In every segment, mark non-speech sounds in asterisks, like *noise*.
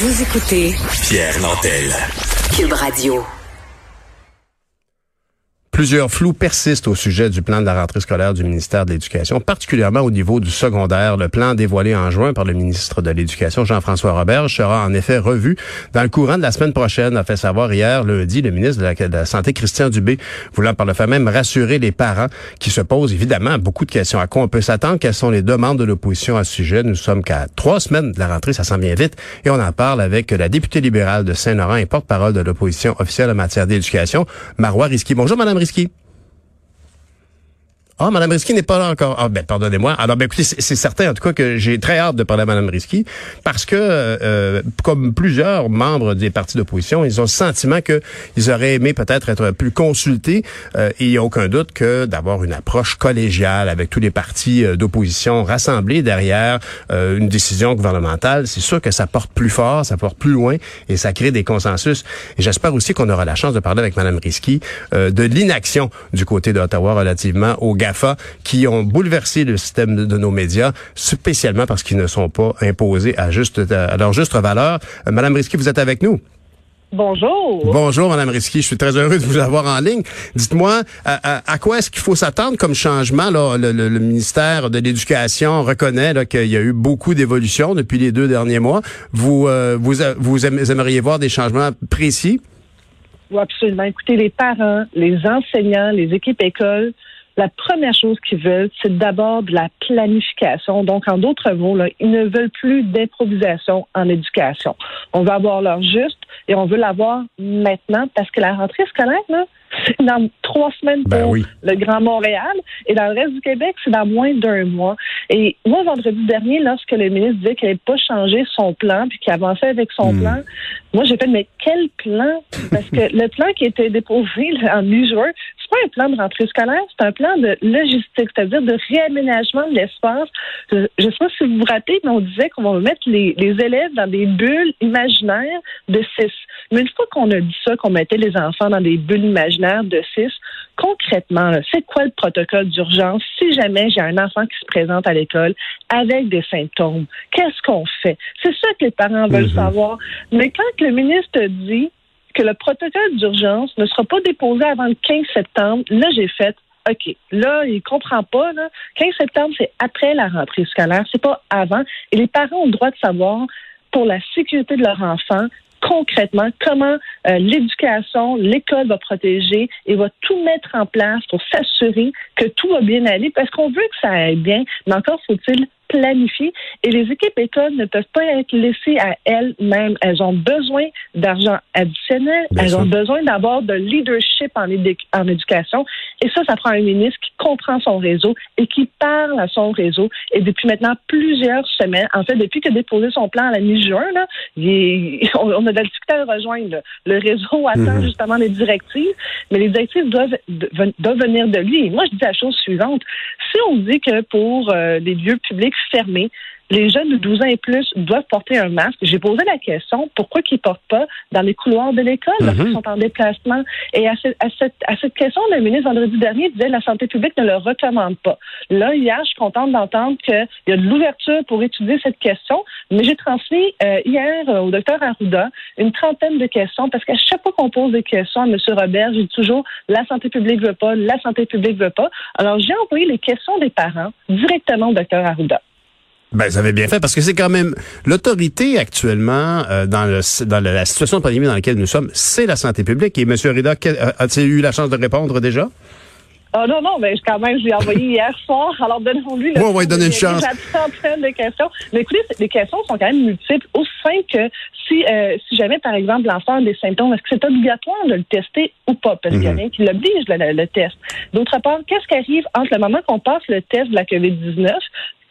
Vous écoutez Pierre Nantel. Cube Radio. Plusieurs flous persistent au sujet du plan de la rentrée scolaire du ministère de l'Éducation, particulièrement au niveau du secondaire. Le plan dévoilé en juin par le ministre de l'Éducation, Jean-François Robert, sera en effet revu dans le courant de la semaine prochaine, a fait savoir hier lundi le ministre de la, de la Santé, Christian Dubé, voulant par le fait même rassurer les parents qui se posent évidemment beaucoup de questions. À quoi on peut s'attendre? Quelles sont les demandes de l'opposition à ce sujet? Nous sommes qu'à trois semaines de la rentrée, ça s'en vient vite, et on en parle avec la députée libérale de Saint-Laurent et porte-parole de l'opposition officielle en matière d'éducation, Marois Risky. Bonjour, Madame Risky. Ah, Mme Risky n'est pas là encore. Ah, ben, pardonnez-moi. Alors, ben, écoutez, c'est certain, en tout cas, que j'ai très hâte de parler à Mme Risky, parce que, euh, comme plusieurs membres des partis d'opposition, ils ont le sentiment qu'ils auraient aimé peut-être être plus consultés. Euh, et il n'y a aucun doute que d'avoir une approche collégiale avec tous les partis euh, d'opposition rassemblés derrière une décision gouvernementale, c'est sûr que ça porte plus fort, ça porte plus loin et ça crée des consensus. Et j'espère aussi qu'on aura la chance de parler avec Mme Risky de l'inaction du côté d'Ottawa relativement au gaz qui ont bouleversé le système de, nos médias, spécialement parce qu'ils ne sont pas imposés à, juste, à leur juste valeur. Euh, Madame Risky, vous êtes avec nous? Bonjour. Bonjour, Madame Risky. Je suis très heureux de vous avoir en ligne. Dites-moi, à, quoi est-ce qu'il faut s'attendre comme changement? Là? Le, ministère de l'Éducation reconnaît qu'il y a eu beaucoup d'évolutions depuis les deux derniers mois. Vous, euh, vous, vous aimeriez voir des changements précis? Oui, absolument. Écoutez, les parents, les enseignants, les équipes écoles, la première chose qu'ils veulent, c'est d'abord de la planification. Donc, en d'autres mots, là, ils ne veulent plus d'improvisation en éducation. On veut avoir leur juste et on veut l'avoir maintenant parce que la rentrée scolaire, là, c'est *laughs* dans trois semaines ben pour le Grand Montréal et dans le reste du Québec, c'est dans moins d'un mois. Et moi, vendredi dernier, lorsque le ministre disait qu'il n'avait pas changé son plan puis qu'il avançait avec son hmm. plan, moi, j'ai fait, mais quel plan? Parce que *laughs* le plan qui était déposé en mi-juin, c'est pas un plan de rentrée scolaire, c'est un plan de logistique, c'est-à-dire de réaménagement de l'espace. Je ne sais pas si vous vous rappelez, mais on disait qu'on va mettre les, les élèves dans des bulles imaginaires de six. Mais une fois qu'on a dit ça, qu'on mettait les enfants dans des bulles imaginaires de six, concrètement, c'est quoi le protocole d'urgence si jamais j'ai un enfant qui se présente à l'école avec des symptômes? Qu'est-ce qu'on fait? C'est ça que les parents veulent mhm. savoir. Mais quand le ministre dit que le protocole d'urgence ne sera pas déposé avant le 15 septembre, là, j'ai fait OK, là, il comprend pas. Là. 15 septembre, c'est après la rentrée scolaire, c'est pas avant. Et les parents ont le droit de savoir, pour la sécurité de leur enfant, concrètement comment euh, l'éducation, l'école va protéger et va tout mettre en place pour s'assurer que tout va bien aller parce qu'on veut que ça aille bien, mais encore faut-il planifier et les équipes écoles ne peuvent pas être laissées à elles-mêmes. Elles ont besoin d'argent additionnel, elles ont besoin d'avoir de leadership en, en éducation et ça, ça prend un ministre qui comprend son réseau et qui parle à son réseau. Et depuis maintenant plusieurs semaines, en fait, depuis qu'il a déposé son plan à la mi-juin, là, *laughs* on, a de la difficulté à le rejoindre. Le réseau attend mhm. justement les directives, mais les directives doivent, doivent venir de lui. Et moi, je dis la chose suivante. Si on dit que pour euh, les lieux publics fermés, les jeunes de 12 ans et plus doivent porter un masque. J'ai posé la question pourquoi qu'ils ne portent pas dans les couloirs de l'école lorsqu'ils mhm. sont en déplacement? Et à, cette, question, le ministre vendredi dernier disait la santé publique ne le recommande pas. Là, hier, je suis contente d'entendre qu'il y a de l'ouverture pour étudier cette question, mais j'ai transmis euh, hier au docteur Arruda une trentaine de questions parce qu'à chaque fois qu'on pose des questions à M. Robert, j'ai toujours la santé publique veut pas, la santé publique veut pas. Alors, j'ai envoyé les questions des parents directement au docteur Arruda. Ben, vous avez bien fait parce que c'est quand même l'autorité actuellement euh, dans, le, dans la situation de pandémie dans laquelle nous sommes, c'est la santé publique. Et M. Rida, a-t-il eu la chance de répondre déjà? Oh non, non, mais quand même, je l'ai envoyé hier soir. Alors, donnons-lui le. Oui, donner une chance. de questions. Mais écoutez, les questions sont quand même multiples. Aussi simple que si, euh, si jamais, par exemple, l'enfant a des symptômes, est-ce que c'est obligatoire de le tester ou pas? Parce qu'il y a mhm. rien qui l'oblige, le, le, test. D'autre part, qu'est-ce qui arrive entre le moment qu'on passe le test de la COVID-19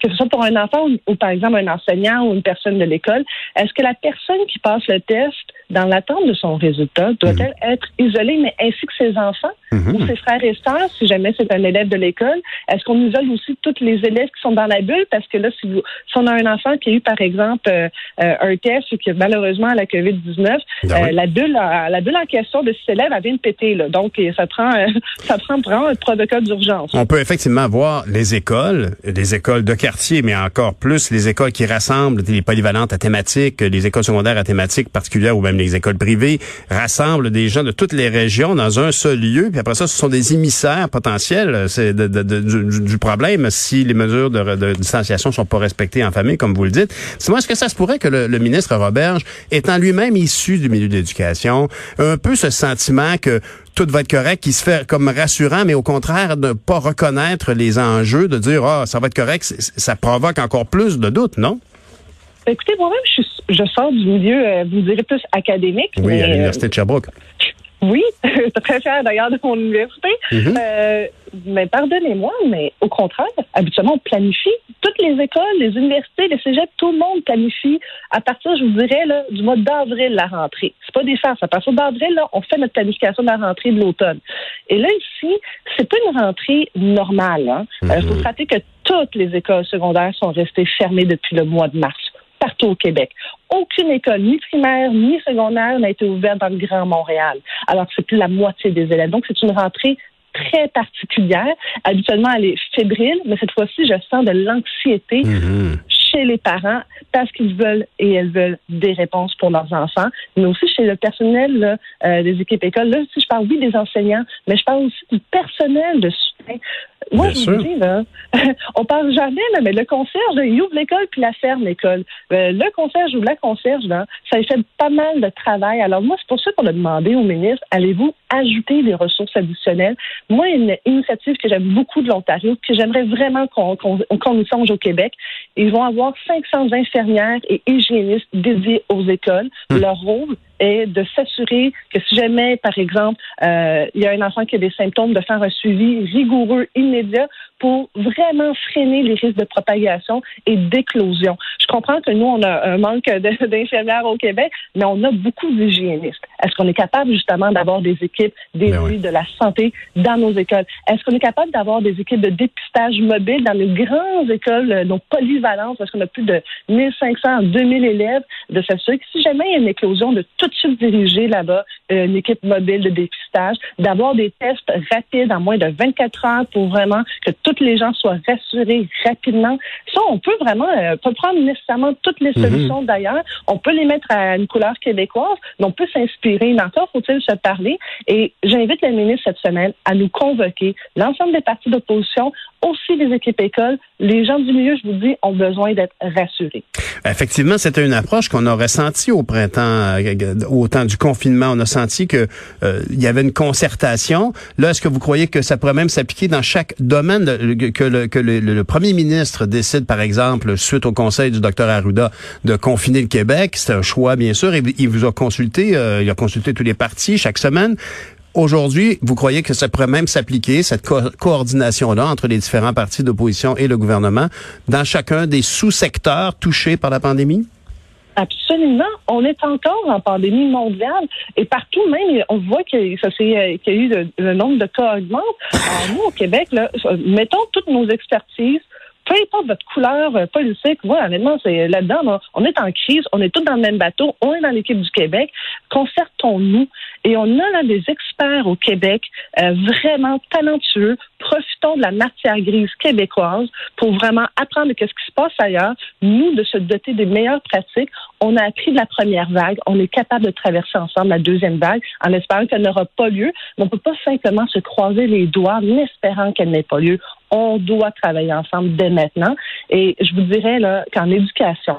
que ce soit pour un enfant ou, par exemple un enseignant ou une personne de l'école, est-ce que la personne qui passe le test dans l'attente de son résultat doit-elle mhm. être isolée, mais ainsi que ses enfants mhm. ou ses frères et sœurs, si jamais c'est un élève de l'école? Est-ce qu'on isole aussi tous les élèves qui sont dans la bulle? Parce que là, si, vous, si on a un enfant qui a eu, par exemple, euh, euh, un test ou qui malheureusement la COVID-19, ben euh, la bulle la bulle en question de cet élève, elle vient de péter. Là. Donc, ça prend, *laughs* ça prend vraiment un protocole d'urgence. On peut effectivement voir les écoles, les écoles de quartier, mais encore plus les écoles qui rassemblent les polyvalentes à thématiques, les écoles secondaires à thématiques particulières ou même les écoles privées, rassemblent des gens de toutes les régions dans un seul lieu. Puis après ça, ce sont des émissaires potentiels de, du, problème si les mesures de, distanciation sont pas respectées en famille, comme vous le dites. Est-ce que ça se pourrait que le, ministre Roberge, étant lui-même issu du milieu de l'éducation, un peu ce sentiment que tout va être correct, qui se fait comme rassurant, mais au contraire, de pas reconnaître les enjeux, de dire, ah, ça va être correct, ça provoque encore plus de doutes, non? Écoutez, moi-même, je, je, sors du milieu, euh, vous direz plus académique. Oui, à l'Université de Sherbrooke. Oui, *laughs* très fière d'ailleurs de mon université. Mhm. euh, mais pardonnez-moi, mais au contraire, habituellement, on planifie. Toutes les écoles, les universités, les cégeps, tout le monde planifie à partir, je vous dirais, là, du mois d'avril, la rentrée. C'est pas des farces. À partir d'avril, là, on fait notre planification de la rentrée de l'automne. Et là, ici, c'est pas une rentrée normale. Il hein. euh, faut mhm. se rappeler que toutes les écoles secondaires sont restées fermées depuis le mois de mars partout au Québec. Aucune école, ni primaire, ni secondaire, n'a été ouverte dans le Grand Montréal, alors que c'est plus la moitié des élèves. Donc, c'est une rentrée très particulière. Habituellement, elle est fébrile, mais cette fois-ci, je sens de l'anxiété mm-hmm. chez les parents parce qu'ils veulent et elles veulent des réponses pour leurs enfants, mais aussi chez le personnel euh, des équipes écoles. Là, si je parle, oui, des enseignants, mais je parle aussi du personnel de soutien. Moi, je vous dis, là, *laughs* on parle jamais, mais le concierge, il ouvre l'école puis la ferme l'école. Euh, le concierge ou la concierge, là, ça fait pas mal de travail. Alors moi, c'est pour ça qu'on a demandé au ministre, allez-vous ajouter des ressources additionnelles? Moi, une initiative que j'aime beaucoup de l'Ontario, que j'aimerais vraiment qu'on qu'on y songe au Québec. Ils vont avoir 500 infirmières et hygiénistes dédiés aux écoles. Hmm. Leur rôle, est de s'assurer que si jamais, par exemple, euh, il y a un enfant qui a des symptômes, de faire un suivi rigoureux, immédiat, pour vraiment freiner les risques de propagation et d'éclosion. Je comprends que nous, on a un manque *laughs* d'infirmières au Québec, mais on a beaucoup d'hygiénistes. Est-ce qu'on est capable justement d'avoir des équipes dédiées ben de la santé dans nos écoles? Est-ce qu'on est capable d'avoir des équipes de dépistage mobile dans les grandes écoles, euh, nos polyvalentes, parce qu'on a plus de 1500 2000 élèves, de s'assurer que si jamais il y a une éclosion, de tout de suite diriger là-bas euh, une équipe mobile de dépistage, d'avoir des tests rapides en moins de 24 heures pour vraiment que toutes les gens soient rassurés rapidement. Ça, on peut vraiment euh, pas prendre nécessairement toutes les mhm. solutions d'ailleurs. On peut les mettre à une couleur québécoise, mais on peut s'inspirer. Mais encore faut-il se parler. Et j'invite le ministre cette semaine à nous convoquer l'ensemble des partis d'opposition, aussi les équipes écoles. Les gens du milieu, je vous dis, ont besoin d'être rassurés. Effectivement, c'était une approche qu'on a ressentie au printemps, euh, au temps du confinement. On a senti que euh, il y avait une concertation. Là, est-ce que vous croyez que ça pourrait même s'appliquer dans chaque domaine, que, le, que le, premier ministre décide, par exemple, suite au conseil du docteur Arruda, de confiner le Québec? C'est un choix, bien sûr. Il, il vous a consulté, euh, il a consulté tous les partis chaque semaine. Aujourd'hui, vous croyez que ça pourrait même s'appliquer, cette coordination-là, entre les différents partis d'opposition et le gouvernement, dans chacun des sous-secteurs touchés par la pandémie? Absolument. On est encore en pandémie mondiale et partout même, on voit euh, qu'il y a eu le, nombre de cas augmente. Alors, nous, au Québec, là, mettons toutes nos expertises, peu importe votre couleur euh, politique, voilà, honnêtement, c'est là-dedans, on est en crise, on est tous dans le même bateau, on est dans l'équipe du Québec, concertons-nous. Et on a là des experts au Québec euh, vraiment talentueux. Profitons de la matière grise québécoise pour vraiment apprendre de ce qui se passe ailleurs, nous, de se doter des meilleures pratiques. On a appris de la première vague, on est capable de traverser ensemble la deuxième vague en espérant qu'elle n'aura pas lieu, mais on ne peut pas simplement se croiser les doigts en espérant qu'elle n'ait pas lieu on doit travailler ensemble dès maintenant. Et je vous dirais là qu'en éducation,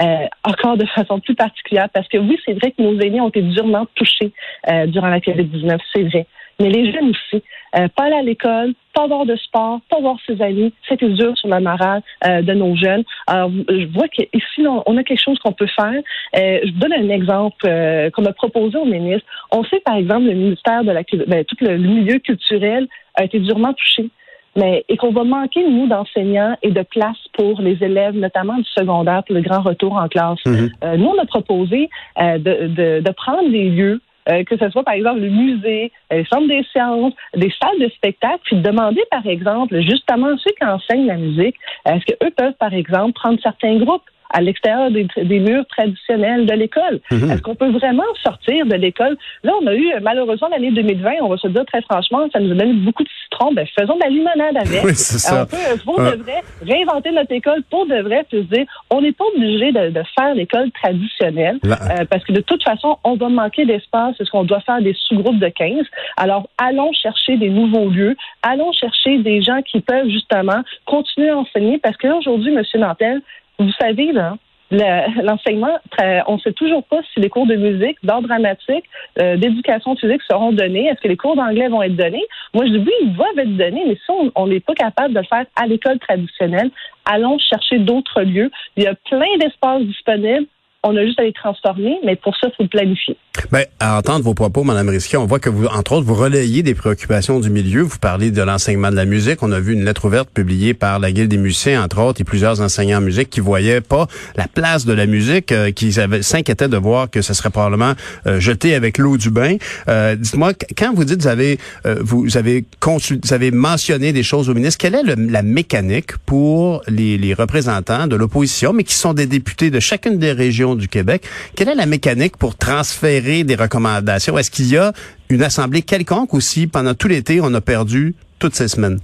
euh, encore de façon plus particulière, parce que oui, c'est vrai que nos aînés ont été durement touchés euh, durant la COVID-19, c'est vrai. Mais les jeunes aussi, euh, pas aller à l'école, pas avoir de sport, pas voir ses amis, c'était dur sur la morale de nos jeunes. Alors, je vois qu'ici, on a quelque chose qu'on peut faire. je vous donne un exemple qu'on a proposé au ministre. On sait, par exemple, le ministère de la ben, tout le milieu culturel a été durement touché mais et qu'on va manquer, nous, d'enseignants et de place pour les élèves, notamment du secondaire, pour le grand retour en classe. Euh, nous, on a proposé euh, de, de, de prendre des lieux euh, que ce soit par exemple le musée, euh, les centres des sciences, des salles de spectacle, puis de demander par exemple justement ceux qui enseignent la musique, est-ce qu'eux peuvent par exemple prendre certains groupes? À l'extérieur des, des, murs traditionnels de l'école. Mhm. Est-ce qu'on peut vraiment sortir de l'école? Là, on a eu, malheureusement, l'année 2020, on va se dire très franchement, ça nous a donné beaucoup de citron. Ben, faisons de la limonade avec. Oui, c'est ça. On peut, pour de vrai, réinventer notre école pour de vrai, puis se dire, on n'est pas obligé de, de faire l'école traditionnelle, euh, parce que de toute façon, on va manquer d'espace. Est-ce qu'on doit faire des sous-groupes de 15? Alors, allons chercher des nouveaux lieux. Allons chercher des gens qui peuvent justement continuer à enseigner, parce que là, aujourd'hui, M. Nantel, vous savez, là, le- l'enseignement, on ne sait toujours pas si les cours de musique, d'art dramatique, euh, d'éducation physique seront donnés. Est-ce que les cours d'anglais vont être donnés? Moi, je dis oui, ils doivent être donnés, mais si on n'est pas capable de le faire à l'école traditionnelle, allons chercher d'autres lieux. Il y a plein d'espaces disponibles. On a juste à les transformer, mais pour ça, il faut planifier. Ben, à entendre vos propos, Mme Risky, on voit que vous, entre autres, vous relayez des préoccupations du milieu. Vous parlez de l'enseignement de la musique. On a vu une lettre ouverte publiée par la Guilde des musiciens, entre autres, et plusieurs enseignants en musique qui voyaient pas la place de la musique, euh, qui s'inquiétaient de voir que ce serait probablement euh, jeté avec l'eau du bain. Euh, Dites-moi, qu- quand vous dites, vous avez, euh, vous avez vous avez mentionné des choses au ministre, quelle est le- la mécanique pour les, les représentants de l'opposition, mais qui sont des députés de chacune des régions du Québec? Quelle est la mécanique pour transférer des recommandations? Est-ce qu'il y a une assemblée quelconque aussi pendant tout l'été, on a perdu toutes ces semaines?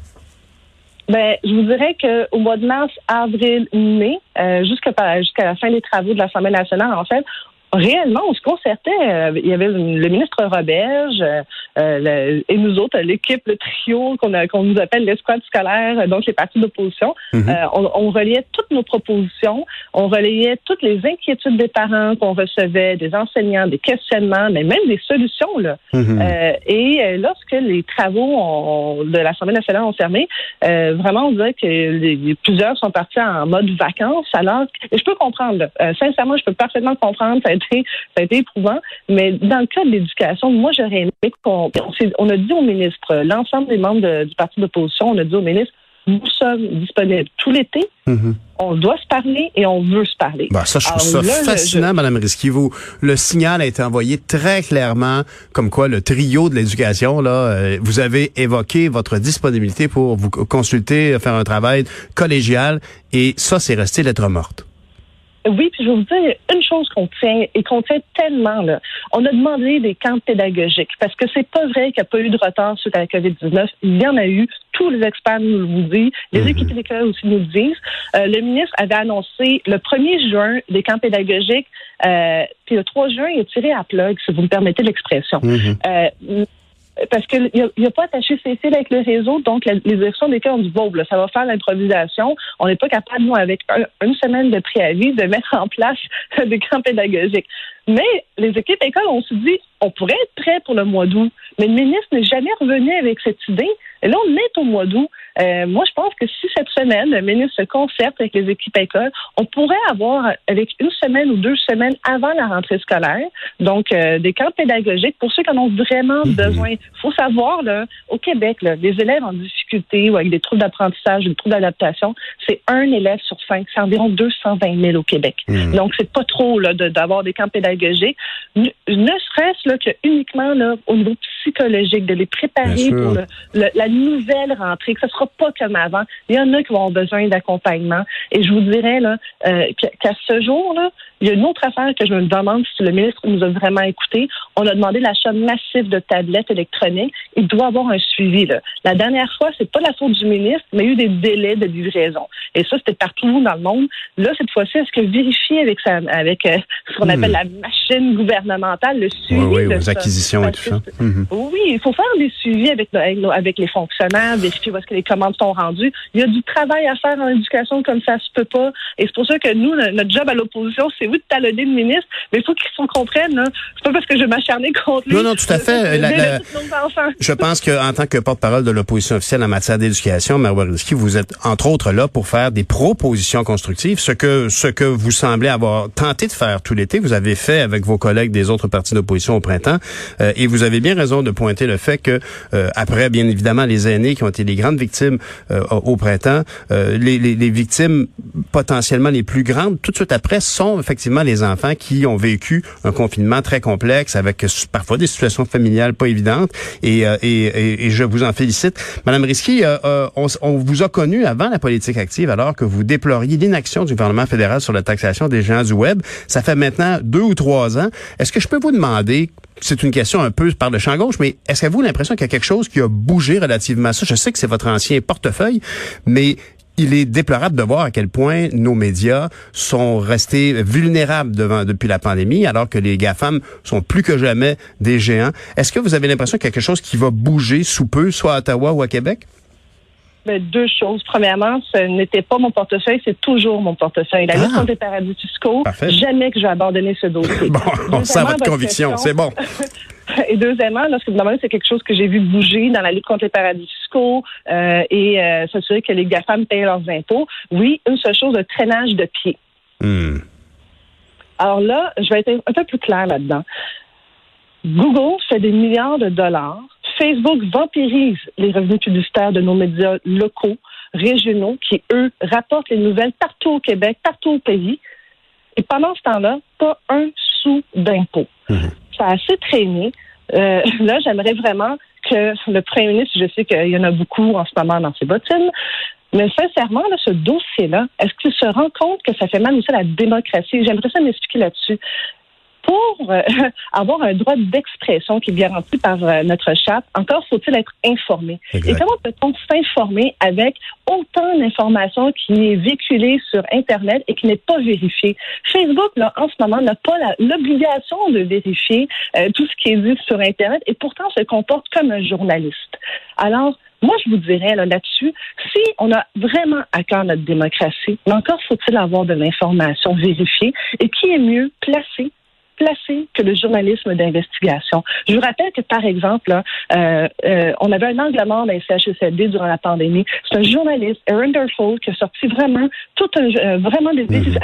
Ben, je vous dirais qu'au mois de mars, avril, mai, euh, jusqu'à jusqu'à la fin des travaux de l'Assemblée nationale, en fait, réellement, on se concertait. euh, il y avait le ministre Roberge euh, euh, le- et nous autres, l'équipe, le trio qu'on qu'on nous appelle l'escouade scolaire, donc les partis d'opposition. Mhm. Euh, on, on relayait toutes nos propositions, on relayait toutes les inquiétudes des parents qu'on recevait, des enseignants, des questionnements, mais même des solutions. Là. Mhm. Euh, et euh, lorsque les travaux ont- de l'Assemblée nationale ont fermé, euh, vraiment, on dirait que les, les- plusieurs sont partis en mode vacances. Alors, je peux comprendre. là. Euh, sincèrement, je peux parfaitement comprendre. Ça été, ça a été éprouvant. Mais dans le cas de l'éducation, moi, j'aurais aimé qu'on, on, a dit au ministre, l'ensemble des membres de- du parti d'opposition, on a dit au ministre, nous sommes disponibles tout l'été. Mhm. On doit se parler et on veut se parler. Bah, ça, je trouve Alors ça là, je- fascinant, Madame Risky. Vous, le signal a été envoyé très clairement, comme quoi le trio de l'éducation, là, euh, vous avez évoqué votre disponibilité pour vous consulter, faire un travail collégial, et ça, c'est resté lettre morte. Oui, puis je vais vous dire une chose qu'on tient et qu'on tient tellement là. On a demandé des camps pédagogiques parce que c'est pas vrai qu'il n'y a pas eu de retard suite à la COVID-19. Il y en a eu. Tous les experts nous le disent. Les Mhm. équipes d'école aussi nous le disent. Euh, le ministre avait annoncé le 1er juin des camps pédagogiques. Euh, puis le 3 juin, il a tiré à plug, si vous me permettez l'expression. Mhm. Euh, parce qu'il n'a pas attaché ses fils avec le réseau, donc les directions des cas ont dit bon, là, ça va faire l'improvisation. On n'est pas capable, nous, avec un- une semaine de préavis, de mettre en place *laughs* des camps pédagogiques. Mais les équipes écoles, on se dit on pourrait être prêt pour le mois d'août, mais le ministre n'est jamais revenu avec cette idée. Et là, on est au mois d'août. Euh, moi, je pense que si cette semaine, le ministre se concerte avec les équipes écoles, on pourrait avoir, avec une semaine ou deux semaines avant la rentrée scolaire, donc euh, des camps pédagogiques pour ceux qui en ont vraiment besoin. Il faut savoir, là, au Québec, là, les élèves en difficulté ou avec des troubles d'apprentissage ou des troubles d'adaptation, c'est un élève sur cinq. C'est environ 220 000 au Québec. Mhm. Donc, c'est pas trop d'avoir des camps pédagogiques. Ne, ne serait-ce là, que uniquement là, au psychologique, de les préparer pour le- le- la nouvelle rentrée, que ce sera pas comme avant. Il y en a qui vont avoir besoin d'accompagnement. Et je vous dirais là, euh, qu'à ce jour, là, il y a une autre affaire que je me demande si le ministre nous a vraiment écouté. On a demandé l'achat massif de tablettes électroniques. Il doit avoir un suivi. Là. La dernière fois, c'est pas la faute du ministre, mais il y a eu des délais de livraison. Et ça, c'était partout dans le monde. Là, cette fois-ci, est-ce que vérifier avec, sa, avec euh, ce qu'on Hmm. appelle la machine gouvernementale, le suivi Oui, oui, de aux ça? acquisitions et tout ça. Oui, il faut faire des suivis avec, avec, les fonctionnaires, vérifier où est-ce que les commandes sont rendues. Il y a du travail à faire en éducation comme ça se peut pas. Et c'est pour ça que nous, notre job à l'opposition, c'est oui de talonner le ministre, mais il faut qu'ils s'en comprennent. Hein. C'est pas parce que je vais m'acharner contre lui. Non, non, tout à fait. La- la-. Je pense qu'en tant que porte-parole de l'opposition officielle en matière d'éducation, Marois Risky, vous êtes entre autres là pour faire des propositions constructives, ce que ce que vous semblez avoir tenté de faire tout l'été, vous avez fait avec vos collègues des autres partis d'opposition au printemps, Euh, et vous avez bien raison de pointer le fait que euh, après, bien évidemment, les aînés qui ont été les grandes victimes euh, au printemps, les, les, les, victimes potentiellement les plus grandes, tout de suite après, sont effectivement les enfants qui ont vécu un confinement très complexe avec parfois des situations familiales pas évidentes. Et, et, et, je vous en félicite. Madame Risky, on, on vous a connu avant la politique active alors que vous déploriez l'inaction du gouvernement fédéral sur la taxation des géants du web. Ça fait maintenant deux ou trois ans. Est-ce que je peux vous demander c'est une question un peu par le champ gauche, mais est-ce que vous l'impression qu'il y a quelque chose qui a bougé relativement à ça? Je sais que c'est votre ancien portefeuille, mais il est déplorable de voir à quel point nos médias sont restés vulnérables depuis la pandémie, alors que les GAFAM sont plus que jamais des géants. Est-ce que vous avez l'impression qu'il y a quelque chose qui va bouger sous peu, soit à Ottawa ou à Québec? Ben, deux choses. Premièrement, ce n'était pas mon portefeuille, c'est toujours mon portefeuille. La lutte ah! contre les paradis fiscaux, jamais que je vais abandonner ce dossier. *laughs* bon, on sent votre conviction, c'est bon. *laughs* Et deuxièmement, lorsque vous demandez, c'est quelque chose que j'ai vu bouger dans la lutte contre les paradis fiscaux euh, et euh, s'assurer que les GAFAM payent leurs impôts. Oui, une seule chose, le traînage de pied. Hmm. Alors là, je vais être un peu plus clair là-dedans. Google fait des milliards de dollars Facebook vampirise les revenus publicitaires de nos médias locaux, régionaux, qui, eux, rapportent les nouvelles partout au Québec, partout au pays. Et pendant ce temps-là, pas un sou d'impôt. Mhm. Ça a assez traîné. Euh, *laughs* là, j'aimerais vraiment que le premier ministre, je sais qu'il y en a beaucoup en ce moment dans ses bottines, mais sincèrement, ce dossier-là, est-ce qu'il se rend compte que ça fait mal aussi à la démocratie? J'aimerais ça m'expliquer là-dessus pour euh, *laughs* avoir un droit d'expression qui est garanti par euh, notre charte, encore faut-il être informé. Et comment peut-on s'informer avec autant d'informations qui est véhiculée sur Internet et qui n'est pas vérifiée? Facebook, là, en ce moment, n'a pas l'obligation de vérifier euh, tout ce qui est dit sur Internet et pourtant se comporte comme un journaliste. Alors, moi, je vous dirais là-dessus, si on a vraiment à cœur notre démocratie, encore faut-il avoir de l'information vérifiée et qui est mieux placé placé que le journalisme d'investigation. Je vous rappelle que, par exemple, euh, euh, on avait un angle mort dans les CHSLD durant la pandémie. C'est un journaliste, Aaron Durford, qui a sorti vraiment tout un, euh, vraiment des, mm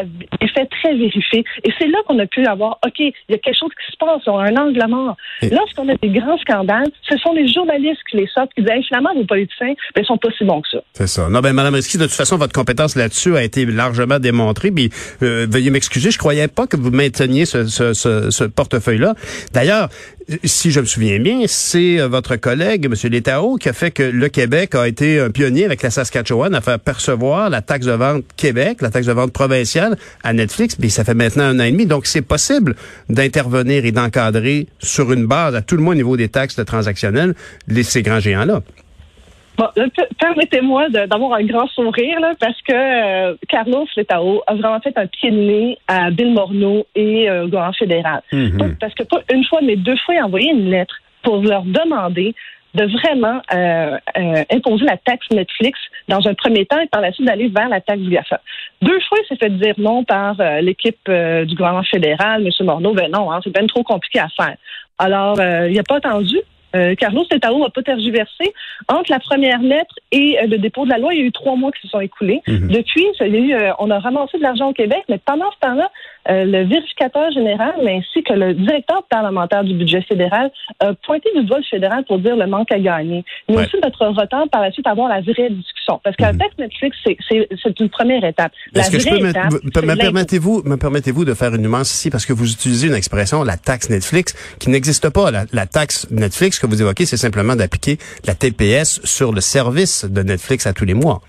faits très vérifiés. Et c'est là qu'on a pu avoir, OK, il y a quelque chose qui se passe, on a un angle mort. Lorsqu'on a des grands scandales, ce sont les journalistes qui les sortent, qui disent, finalement, vos politiciens, ben, ils sont pas si bons que ça. C'est ça. Non, ben, Madame Risky, de toute façon, votre compétence là-dessus a été largement démontrée. Puis, veuillez m'excuser, je croyais pas que vous mainteniez ce, ce ce, portefeuille-là. D'ailleurs, si je me souviens bien, c'est euh, votre collègue, M. Létao, qui a fait que le Québec a été un pionnier avec la Saskatchewan à faire percevoir la taxe de vente Québec, la taxe de vente provinciale à Netflix. Mais ça fait maintenant un an et demi. Donc, c'est possible d'intervenir et d'encadrer sur une base, à tout le moins au niveau des taxes transactionnelles, les, ces grands géants-là. Bon, permettez-moi d'avoir un grand sourire là, parce que euh, Carlos Letao a vraiment fait un pied de nez à Bill Morneau et euh, au gouvernement fédéral. Mhm. Parce que pas une fois, mais deux fois, il a envoyé une lettre pour leur demander de vraiment euh, imposer la taxe Netflix dans un premier temps et par la suite d'aller vers la taxe GAFA. Deux fois, il s'est fait dire non par l'équipe du gouvernement fédéral, M. Morneau, ben non, hein, c'est bien trop compliqué à faire. Alors, il n'a pas attendu. Euh, Carlos Tetao n'a pas tergiversé. Entre la première lettre et euh, le dépôt de la loi, il y a eu trois mois qui se sont écoulés. Mhm. Depuis, euh, on a ramassé de l'argent au Québec, mais pendant ce temps-là, le vérificateur général, ainsi que le directeur parlementaire du budget fédéral, a pointé du doigt le fédéral pour dire le manque à gagner. Mais aussi notre retard par la suite à avoir la vraie discussion. Parce qu'un mhm. texte Netflix, c'est une première étape. La vraie que étape, me, permettez-vous, me permettez-vous de faire une nuance ici parce que vous utilisez une expression, la taxe Netflix, qui n'existe pas. La, la taxe Netflix que vous évoquez, c'est simplement d'appliquer la TPS sur le service de Netflix à tous les mois.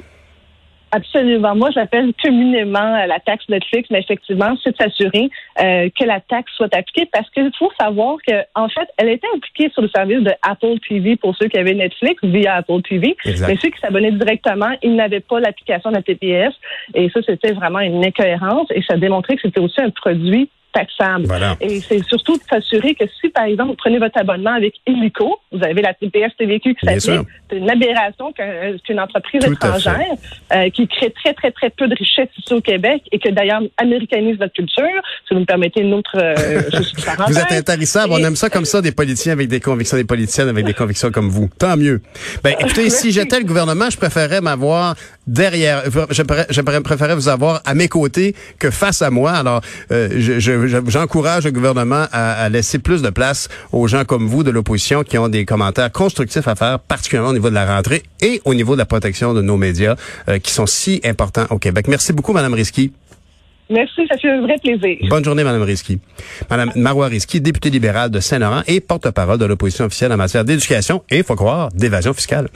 Absolument. Moi, j'appelle communément la taxe Netflix, mais effectivement, c'est de s'assurer euh, que la taxe soit appliquée parce qu'il faut savoir que, en fait, elle était appliquée sur le service de Apple TV pour ceux qui avaient Netflix via Apple TV, mais ceux qui s'abonnaient directement, ils n'avaient pas l'application de la TPS. Et ça, c'était vraiment une incohérence et ça démontrait que c'était aussi un produit taxable. Et c'est surtout de s'assurer que si, par exemple, vous prenez votre abonnement avec Illico, vous avez la TPS TVQ qui s'applique, c'est une aberration qu'une entreprise étrangère euh, qui crée très, très, très peu de richesse ici au Québec et que d'ailleurs américanise notre culture. Si vous me permettez une autre euh, *laughs* Vous êtes intéressant. On aime ça comme ça, des politiciens avec des convictions, des politiciennes avec des convictions comme vous. Tant mieux. Ben, *laughs* écoutez, si j'étais le gouvernement, je préférerais m'avoir derrière, je, préférerais vous avoir à mes côtés que face à moi. Alors, euh, je, je j'encourage le gouvernement à, laisser plus de place aux gens comme vous de l'opposition qui ont des commentaires constructifs à faire, particulièrement au niveau de la rentrée et au niveau de la protection de nos médias euh, qui sont si importants au Québec. Merci beaucoup, Madame Risky. Merci, ça fait un vrai plaisir. Bonne journée, Madame Risky. Madame Marois Risky, députée libérale de Saint-Laurent et porte-parole de l'opposition officielle en matière d'éducation et, faut croire, d'évasion fiscale.